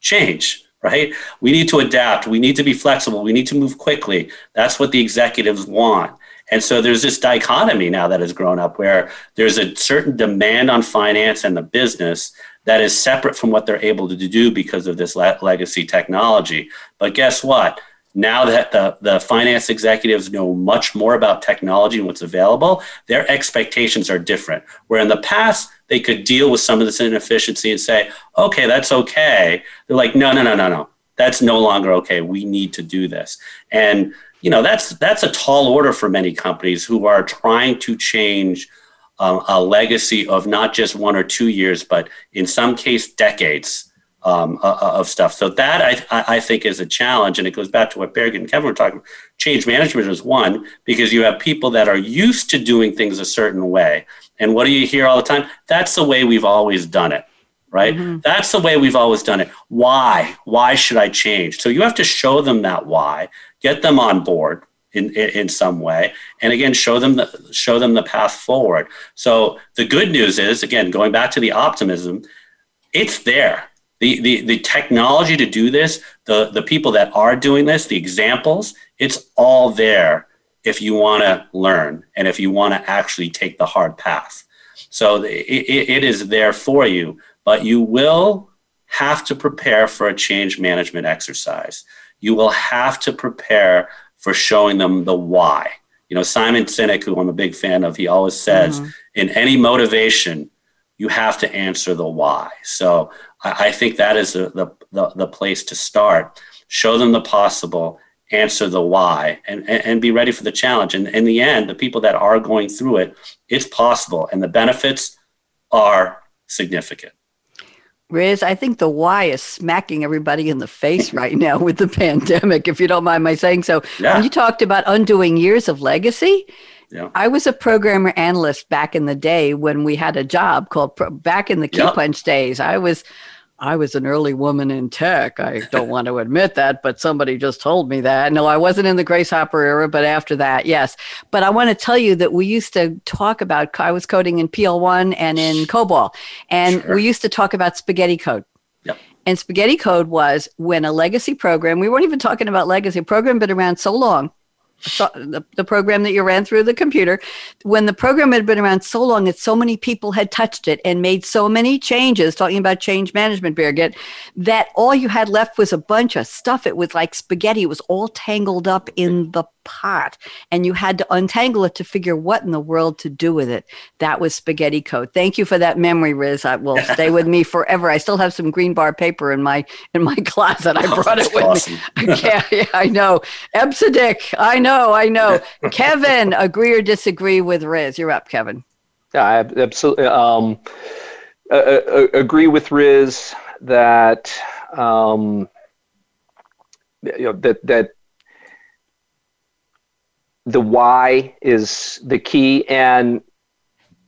Change, right? We need to adapt. We need to be flexible. We need to move quickly. That's what the executives want. And so there's this dichotomy now that has grown up where there's a certain demand on finance and the business that is separate from what they're able to do because of this le- legacy technology. But guess what? Now that the, the finance executives know much more about technology and what's available, their expectations are different. Where in the past, they could deal with some of this inefficiency and say, okay, that's okay. They're like, no, no, no, no, no. That's no longer okay. We need to do this. And you know that's that's a tall order for many companies who are trying to change um, a legacy of not just one or two years, but in some case decades um, of stuff. So that I, I think is a challenge, and it goes back to what Birgit and Kevin were talking. about. Change management is one because you have people that are used to doing things a certain way, and what do you hear all the time? That's the way we've always done it right? Mm-hmm. That's the way we've always done it. Why? Why should I change? So you have to show them that why get them on board in, in, in some way and again show them the show them the path forward. So the good news is again going back to the optimism it's there. The, the, the technology to do this the, the people that are doing this the examples it's all there if you want to learn and if you want to actually take the hard path. So it, it is there for you but you will have to prepare for a change management exercise you will have to prepare for showing them the why. You know, Simon Sinek, who I'm a big fan of, he always says, mm-hmm. in any motivation, you have to answer the why. So I, I think that is the, the, the, the, place to start. Show them the possible, answer the why, and, and, and be ready for the challenge. And in the end, the people that are going through it, it's possible, and the benefits are significant. Riz, I think the why is smacking everybody in the face right now with the pandemic, if you don't mind my saying so. Yeah. When you talked about undoing years of legacy, yeah. I was a programmer analyst back in the day when we had a job called back in the key punch days. I was I was an early woman in tech. I don't want to admit that, but somebody just told me that. No, I wasn't in the Grace Hopper era, but after that, yes. But I want to tell you that we used to talk about, I was coding in PL1 and in COBOL, and sure. we used to talk about spaghetti code. Yep. And spaghetti code was when a legacy program, we weren't even talking about legacy program, been around so long the, the program that you ran through the computer, when the program had been around so long that so many people had touched it and made so many changes, talking about change management, Birgit, that all you had left was a bunch of stuff. It was like spaghetti. It was all tangled up in the pot and you had to untangle it to figure what in the world to do with it. That was spaghetti code. Thank you for that memory, Riz. I will stay with me forever. I still have some green bar paper in my in my closet. I oh, brought it with awesome. me. yeah, yeah, I know. EBCDIC, I know, I know. Kevin, agree or disagree with Riz? You're up, Kevin. Yeah, I absolutely um, uh, uh, agree with Riz that um, you know that that the why is the key and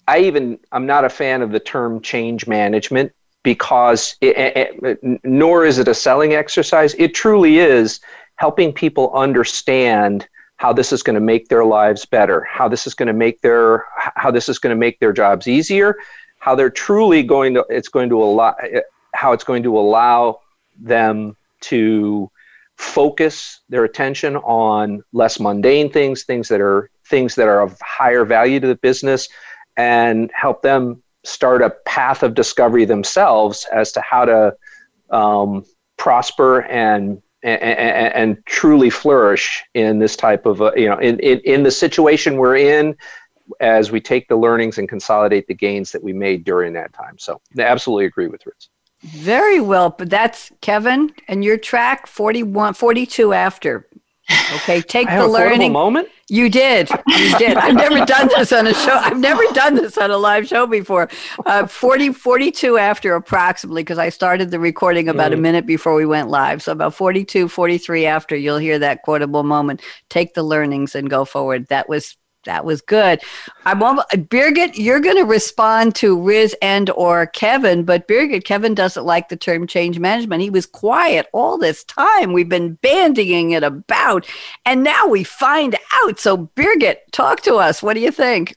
i even i'm not a fan of the term change management because it, it, nor is it a selling exercise it truly is helping people understand how this is going to make their lives better how this is going to make their how this is going to make their jobs easier how they're truly going to it's going to allow how it's going to allow them to focus their attention on less mundane things, things that are things that are of higher value to the business, and help them start a path of discovery themselves as to how to um, prosper and, and, and truly flourish in this type of uh, you know in, in in the situation we're in as we take the learnings and consolidate the gains that we made during that time. So I absolutely agree with Riz. Very well, but that's Kevin and your track 41 42 after. Okay, take the learning moment. You did. You did. I've never done this on a show. I've never done this on a live show before. Uh, 40, 42 after approximately, because I started the recording about mm. a minute before we went live. So about 42, 43 after, you'll hear that quotable moment. Take the learnings and go forward. That was that was good. I'm Birgit, you're going to respond to Riz and or Kevin, but Birgit, Kevin doesn't like the term change management. He was quiet all this time. We've been bandying it about, and now we find out. So, Birgit, talk to us. What do you think?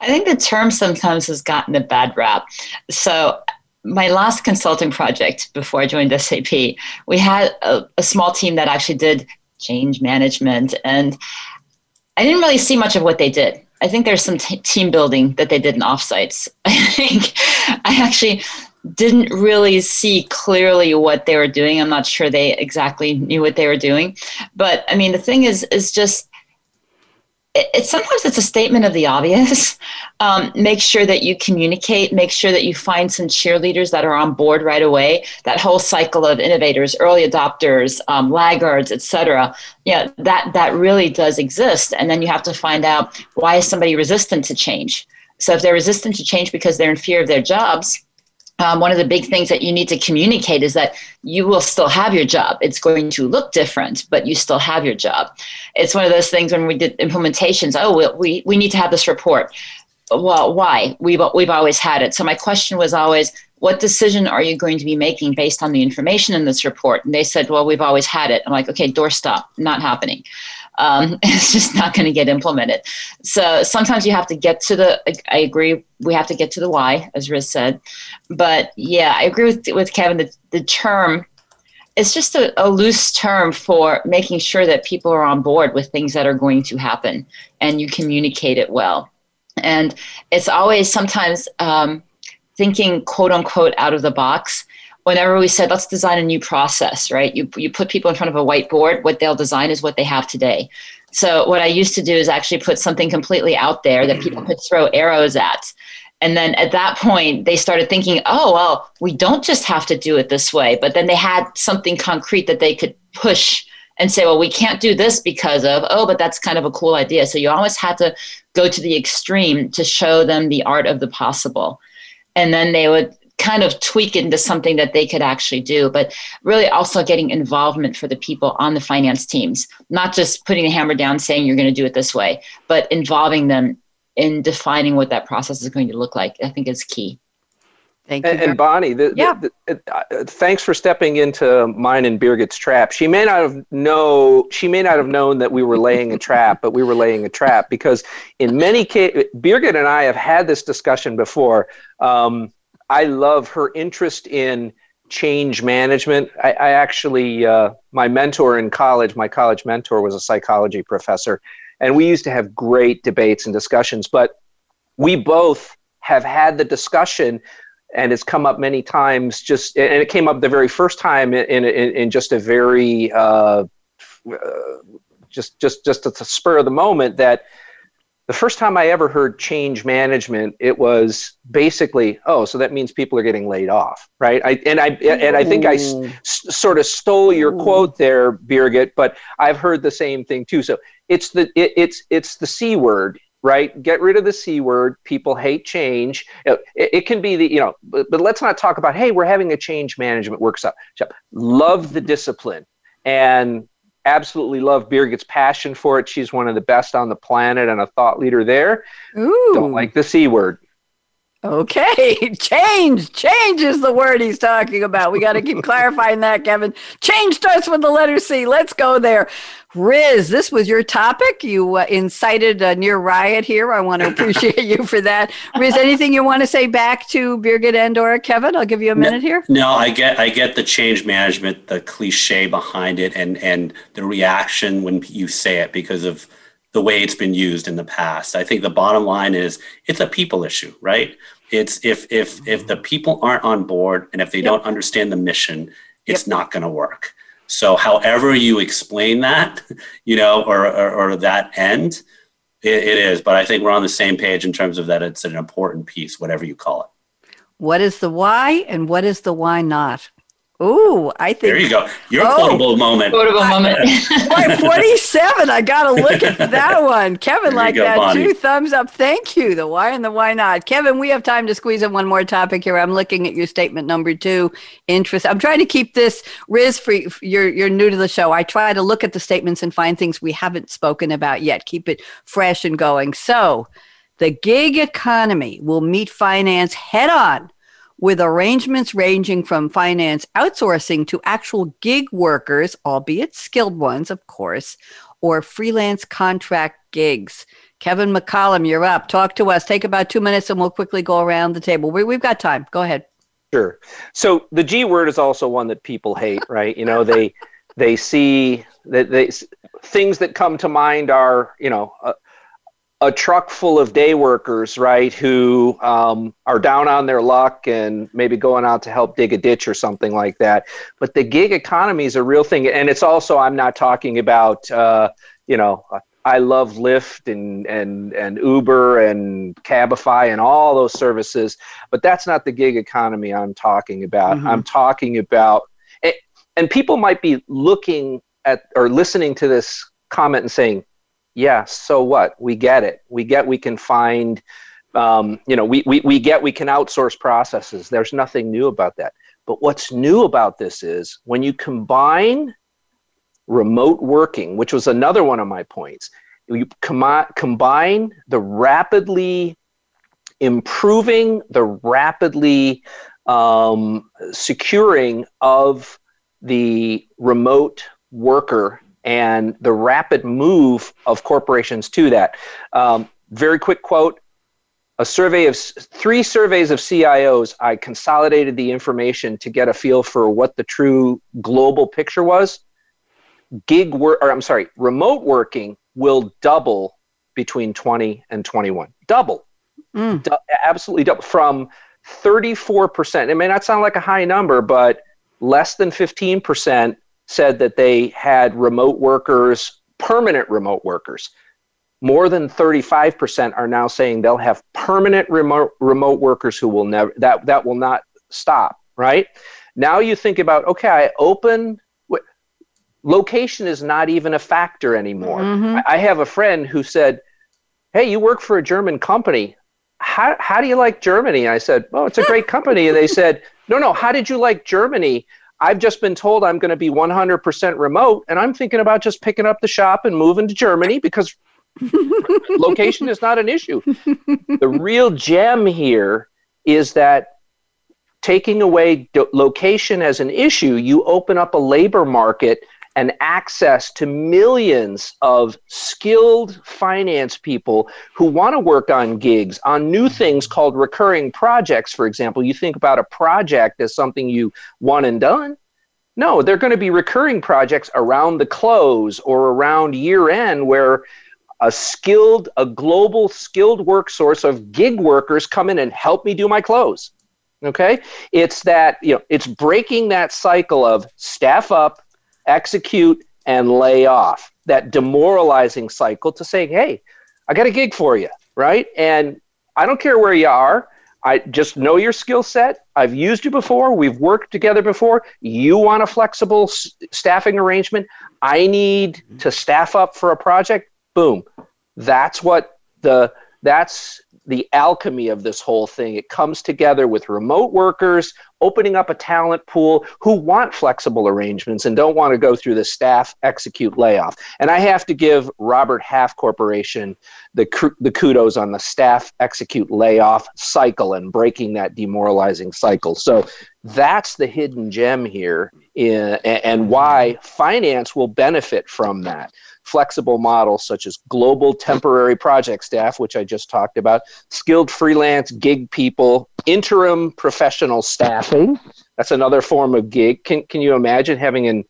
I think the term sometimes has gotten a bad rap. So, my last consulting project before I joined SAP, we had a, a small team that actually did change management and I didn't really see much of what they did. I think there's some t- team building that they did in offsites. I think I actually didn't really see clearly what they were doing. I'm not sure they exactly knew what they were doing. But I mean, the thing is, is just it's sometimes it's a statement of the obvious. Um, make sure that you communicate. Make sure that you find some cheerleaders that are on board right away. That whole cycle of innovators, early adopters, um, laggards, etc. Yeah, that that really does exist. And then you have to find out why is somebody resistant to change. So if they're resistant to change because they're in fear of their jobs, um, one of the big things that you need to communicate is that you will still have your job. It's going to look different, but you still have your job. It's one of those things when we did implementations. Oh, we we need to have this report. Well, why? We've we've always had it. So my question was always, what decision are you going to be making based on the information in this report? And they said, well, we've always had it. I'm like, okay, doorstop, not happening um, it's just not going to get implemented. So sometimes you have to get to the. I agree. We have to get to the why, as Riz said. But yeah, I agree with with Kevin. The the term it's just a, a, loose term for making sure that people are on board with things that are going to happen and you communicate it well. And it's always sometimes um, thinking quote unquote out of the box whenever we said let's design a new process right? You, you put people in front of a whiteboard what they'll design is what they have today. So what i used to do is actually put something completely out there that people could throw arrows at. And then at that point they started thinking oh well we don't just have to do it this way. But then they had something concrete that they could push and say well we can't do this because of oh but that's kind of a cool idea. So you always had to go to the extreme to show them the art of the possible. And then they would kind of tweak it into something that they could actually do, but really also getting involvement for the people on the finance teams, not just putting the hammer down saying you're going to do it this way, but involving them in defining what that process is going to look like. I think is key. Thank you. And, and Bonnie, the, yeah. The, the, uh, thanks for stepping into mine and Birgit's trap. She may not have know she may not have known that we were laying a trap, but we were laying a trap because in many cases, Birgit and I have had this discussion before. Um, I love her interest in change management. I, I actually, uh, my mentor in college, my college mentor was a psychology professor, and we used to have great debates and discussions. But we both have had the discussion, and it's come up many times. Just and it came up the very first time in in, in just a very uh, uh, just just just at the spur of the moment that the first time I ever heard change management, it was basically, oh, so that means people are getting laid off, right? I, and I and I think I s- sort of stole your quote there, Birgit, but I've heard the same thing too. So it's the it, it's it's the c word, right? Get rid of the c word. People hate change. It, it can be the you know, but, but let's not talk about hey, we're having a change management workshop. Love the discipline and absolutely love Birgit's passion for it. She's one of the best on the planet and a thought leader there. Ooh. Don't like the C word. Okay, change. Change is the word he's talking about. We got to keep clarifying that, Kevin. Change starts with the letter C. Let's go there. Riz, this was your topic. You uh, incited a near riot here. I want to appreciate you for that. Riz, anything you want to say back to Birgit and or Kevin? I'll give you a minute no, here. No, I get I get the change management, the cliche behind it, and and the reaction when you say it because of the way it's been used in the past. I think the bottom line is it's a people issue, right? It's if if if the people aren't on board and if they yep. don't understand the mission, it's yep. not going to work. So, however you explain that, you know, or or, or that end, it, it is. But I think we're on the same page in terms of that. It's an important piece, whatever you call it. What is the why and what is the why not? Ooh, I think there you go. Your oh, quotable moment. Quotable moment. Boy, forty-seven. I got to look at that one. Kevin, like that Bonnie. too. Thumbs up. Thank you. The why and the why not. Kevin, we have time to squeeze in one more topic here. I'm looking at your statement number two. Interest. I'm trying to keep this Riz for you're you're new to the show. I try to look at the statements and find things we haven't spoken about yet. Keep it fresh and going. So, the gig economy will meet finance head on with arrangements ranging from finance outsourcing to actual gig workers, albeit skilled ones, of course, or freelance contract gigs. Kevin McCollum, you're up. Talk to us. Take about two minutes and we'll quickly go around the table. We, have got time. Go ahead. Sure. So the G word is also one that people hate, right? You know, they they see that they things that come to mind are, you know, uh, a truck full of day workers, right, who um, are down on their luck and maybe going out to help dig a ditch or something like that. But the gig economy is a real thing, and it's also I'm not talking about uh, you know I love Lyft and and and Uber and Cabify and all those services, but that's not the gig economy I'm talking about. Mm-hmm. I'm talking about, and people might be looking at or listening to this comment and saying yeah, so what? We get it. We get we can find, um, you know, we, we, we get we can outsource processes. There's nothing new about that. But what's new about this is when you combine remote working, which was another one of my points, you com- combine the rapidly improving, the rapidly um, securing of the remote worker and the rapid move of corporations to that. Um, very quick quote a survey of three surveys of CIOs, I consolidated the information to get a feel for what the true global picture was. Gig work, or I'm sorry, remote working will double between 20 and 21. Double. Mm. Du- absolutely double. From 34%, it may not sound like a high number, but less than 15% said that they had remote workers, permanent remote workers. More than 35% are now saying they'll have permanent remote remote workers who will never that that will not stop, right? Now you think about okay, I open location is not even a factor anymore. Mm-hmm. I have a friend who said, "Hey, you work for a German company. How how do you like Germany?" I said, "Oh, it's a great company." And they said, "No, no, how did you like Germany?" I've just been told I'm going to be 100% remote, and I'm thinking about just picking up the shop and moving to Germany because location is not an issue. The real gem here is that taking away do- location as an issue, you open up a labor market and access to millions of skilled finance people who want to work on gigs, on new things called recurring projects, for example. You think about a project as something you one and done. No, they're going to be recurring projects around the close or around year end where a skilled, a global skilled work source of gig workers come in and help me do my close. Okay? It's that, you know, it's breaking that cycle of staff up, execute, and lay off. That demoralizing cycle to say, hey, I got a gig for you, right? And I don't care where you are. I just know your skill set. I've used you before. We've worked together before. You want a flexible s- staffing arrangement. I need to staff up for a project. Boom. That's what the that's the alchemy of this whole thing. It comes together with remote workers opening up a talent pool who want flexible arrangements and don't want to go through the staff execute layoff. And I have to give Robert Half Corporation the, the kudos on the staff execute layoff cycle and breaking that demoralizing cycle. So that's the hidden gem here in, and why finance will benefit from that flexible models such as global temporary project staff, which I just talked about, skilled freelance gig people, interim professional staffing. That's another form of gig. Can, can you imagine having an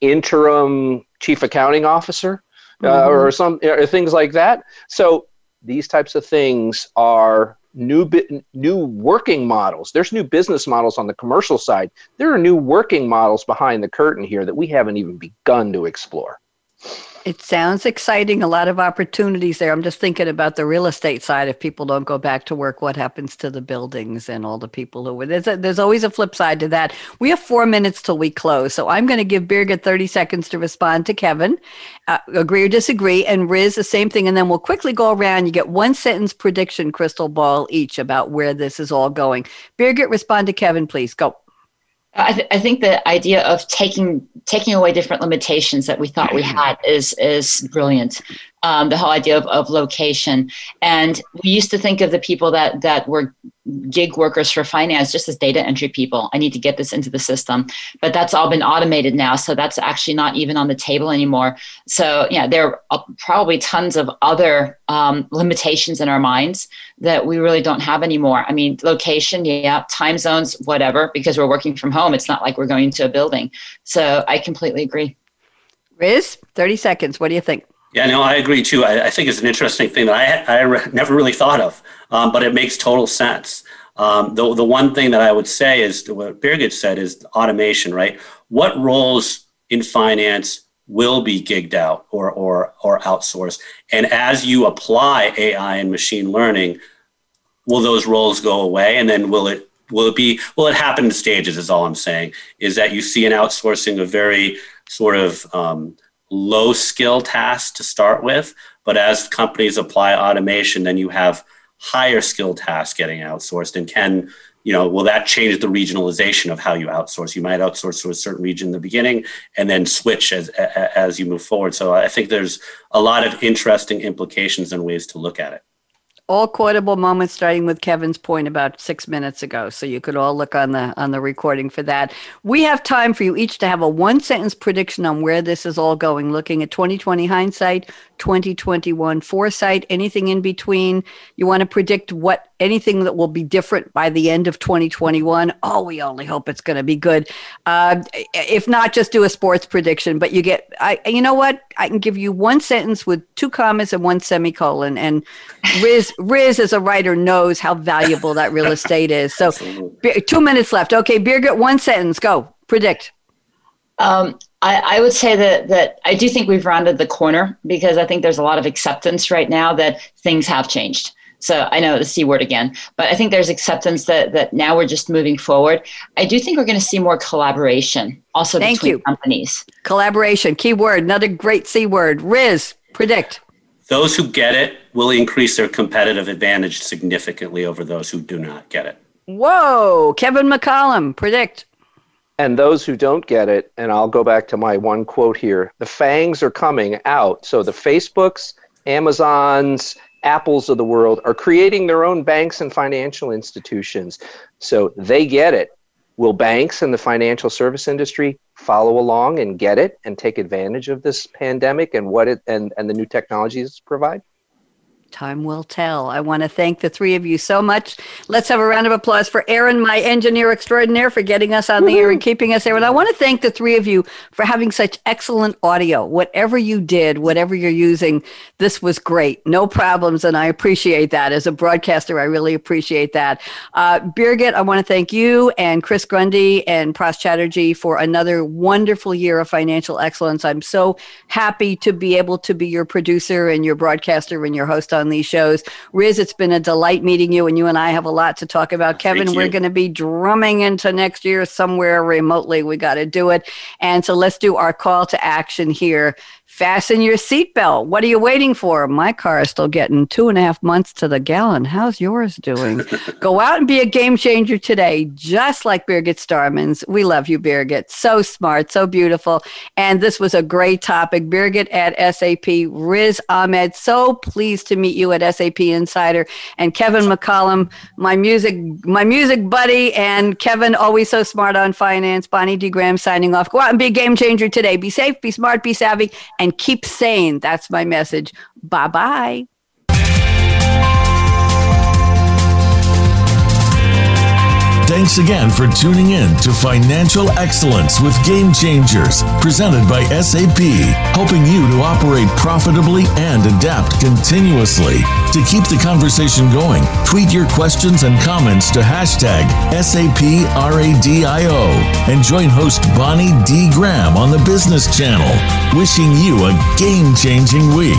interim chief accounting officer uh, mm-hmm. or some or things like that? So these types of things are new new working models. There's new business models on the commercial side. There are new working models behind the curtain here that we haven't even begun to explore. It sounds exciting. A lot of opportunities there. I'm just thinking about the real estate side. If people don't go back to work, what happens to the buildings and all the people who were there's there's always a flip side to that. We have four minutes till we close, so I'm going to give Birgit 30 seconds to respond to Kevin, uh, agree or disagree, and Riz the same thing, and then we'll quickly go around. You get one sentence prediction crystal ball each about where this is all going. Birgit, respond to Kevin, please. Go. I, th- I, think the idea of taking taking away different limitations that we thought we had is is brilliant um, the whole idea of, of location. And we used to think of the people that that were gig workers for finance just as data entry people. I need to get this into the system, but that's all been automated now, so that's actually not even on the table anymore. So yeah, there are probably tons of other um, limitations in our minds that we really don't have anymore. I mean, location, yeah, time zones, whatever, because we're working from home. It's not like we're going to a building. So I completely agree. Riz, 30 seconds. What do you think? Yeah, no, I agree too. I, I think it's an interesting thing that I, I re- never really thought of, um, but it makes total sense. Um, the, the one thing that I would say is what Birgit said is automation, right? What roles in finance will be gigged out or, or, or outsourced? And as you apply AI and machine learning, will those roles go away? And then will it, will it be, will it happen in stages is all I'm saying, is that you see an outsourcing of very sort of um, low skill tasks to start with. But as companies apply automation, then you have higher skill tasks getting outsourced. And can, you know, will that change the regionalization of how you outsource? You might outsource to a certain region in the beginning and then switch as, as you move forward. So I think there's a lot of interesting implications and ways to look at it all quotable moments starting with kevin's point about six minutes ago so you could all look on the on the recording for that we have time for you each to have a one sentence prediction on where this is all going looking at 2020 hindsight 2021 foresight anything in between. You want to predict what anything that will be different by the end of 2021 oh we only hope it's going to be good. Uh, if not just do a sports prediction but you get i you know what? I can give you one sentence with two commas and one semicolon and riz riz as a writer knows how valuable that real estate is. So two minutes left. Okay birgit one sentence. Go. Predict um, I, I, would say that that I do think we've rounded the corner because I think there's a lot of acceptance right now that things have changed. So I know the C word again, but I think there's acceptance that that now we're just moving forward. I do think we're going to see more collaboration also Thank between you. companies. Collaboration, key word, another great C word. Riz, predict. Those who get it will increase their competitive advantage significantly over those who do not get it. Whoa, Kevin McCollum, predict. And those who don't get it, and I'll go back to my one quote here the fangs are coming out. So the Facebooks, Amazons, Apples of the world are creating their own banks and financial institutions. So they get it. will banks and the financial service industry follow along and get it and take advantage of this pandemic and what it and, and the new technologies provide? Time will tell. I want to thank the three of you so much. Let's have a round of applause for Aaron, my engineer extraordinaire, for getting us on the air and keeping us there. And I want to thank the three of you for having such excellent audio. Whatever you did, whatever you're using, this was great. No problems. And I appreciate that. As a broadcaster, I really appreciate that. Uh, Birgit, I want to thank you and Chris Grundy and Pras Chatterjee for another wonderful year of financial excellence. I'm so happy to be able to be your producer and your broadcaster and your host on on these shows. Riz, it's been a delight meeting you, and you and I have a lot to talk about. Kevin, we're going to be drumming into next year somewhere remotely. We got to do it. And so let's do our call to action here Fasten your seatbelt. What are you waiting for? My car is still getting two and a half months to the gallon. How's yours doing? Go out and be a game changer today, just like Birgit Starmans. We love you, Birgit. So smart, so beautiful. And this was a great topic. Birgit at SAP, Riz Ahmed. So pleased to meet you at SAP Insider. And Kevin McCollum, my music, my music buddy, and Kevin, always so smart on finance. Bonnie D. Graham signing off. Go out and be a game changer today. Be safe, be smart, be savvy and keep saying That's my message. Bye bye. Thanks again for tuning in to Financial Excellence with Game Changers, presented by SAP, helping you to operate profitably and adapt continuously. To keep the conversation going, tweet your questions and comments to hashtag SAPRADIO and join host Bonnie D. Graham on the Business Channel. Wishing you a game changing week.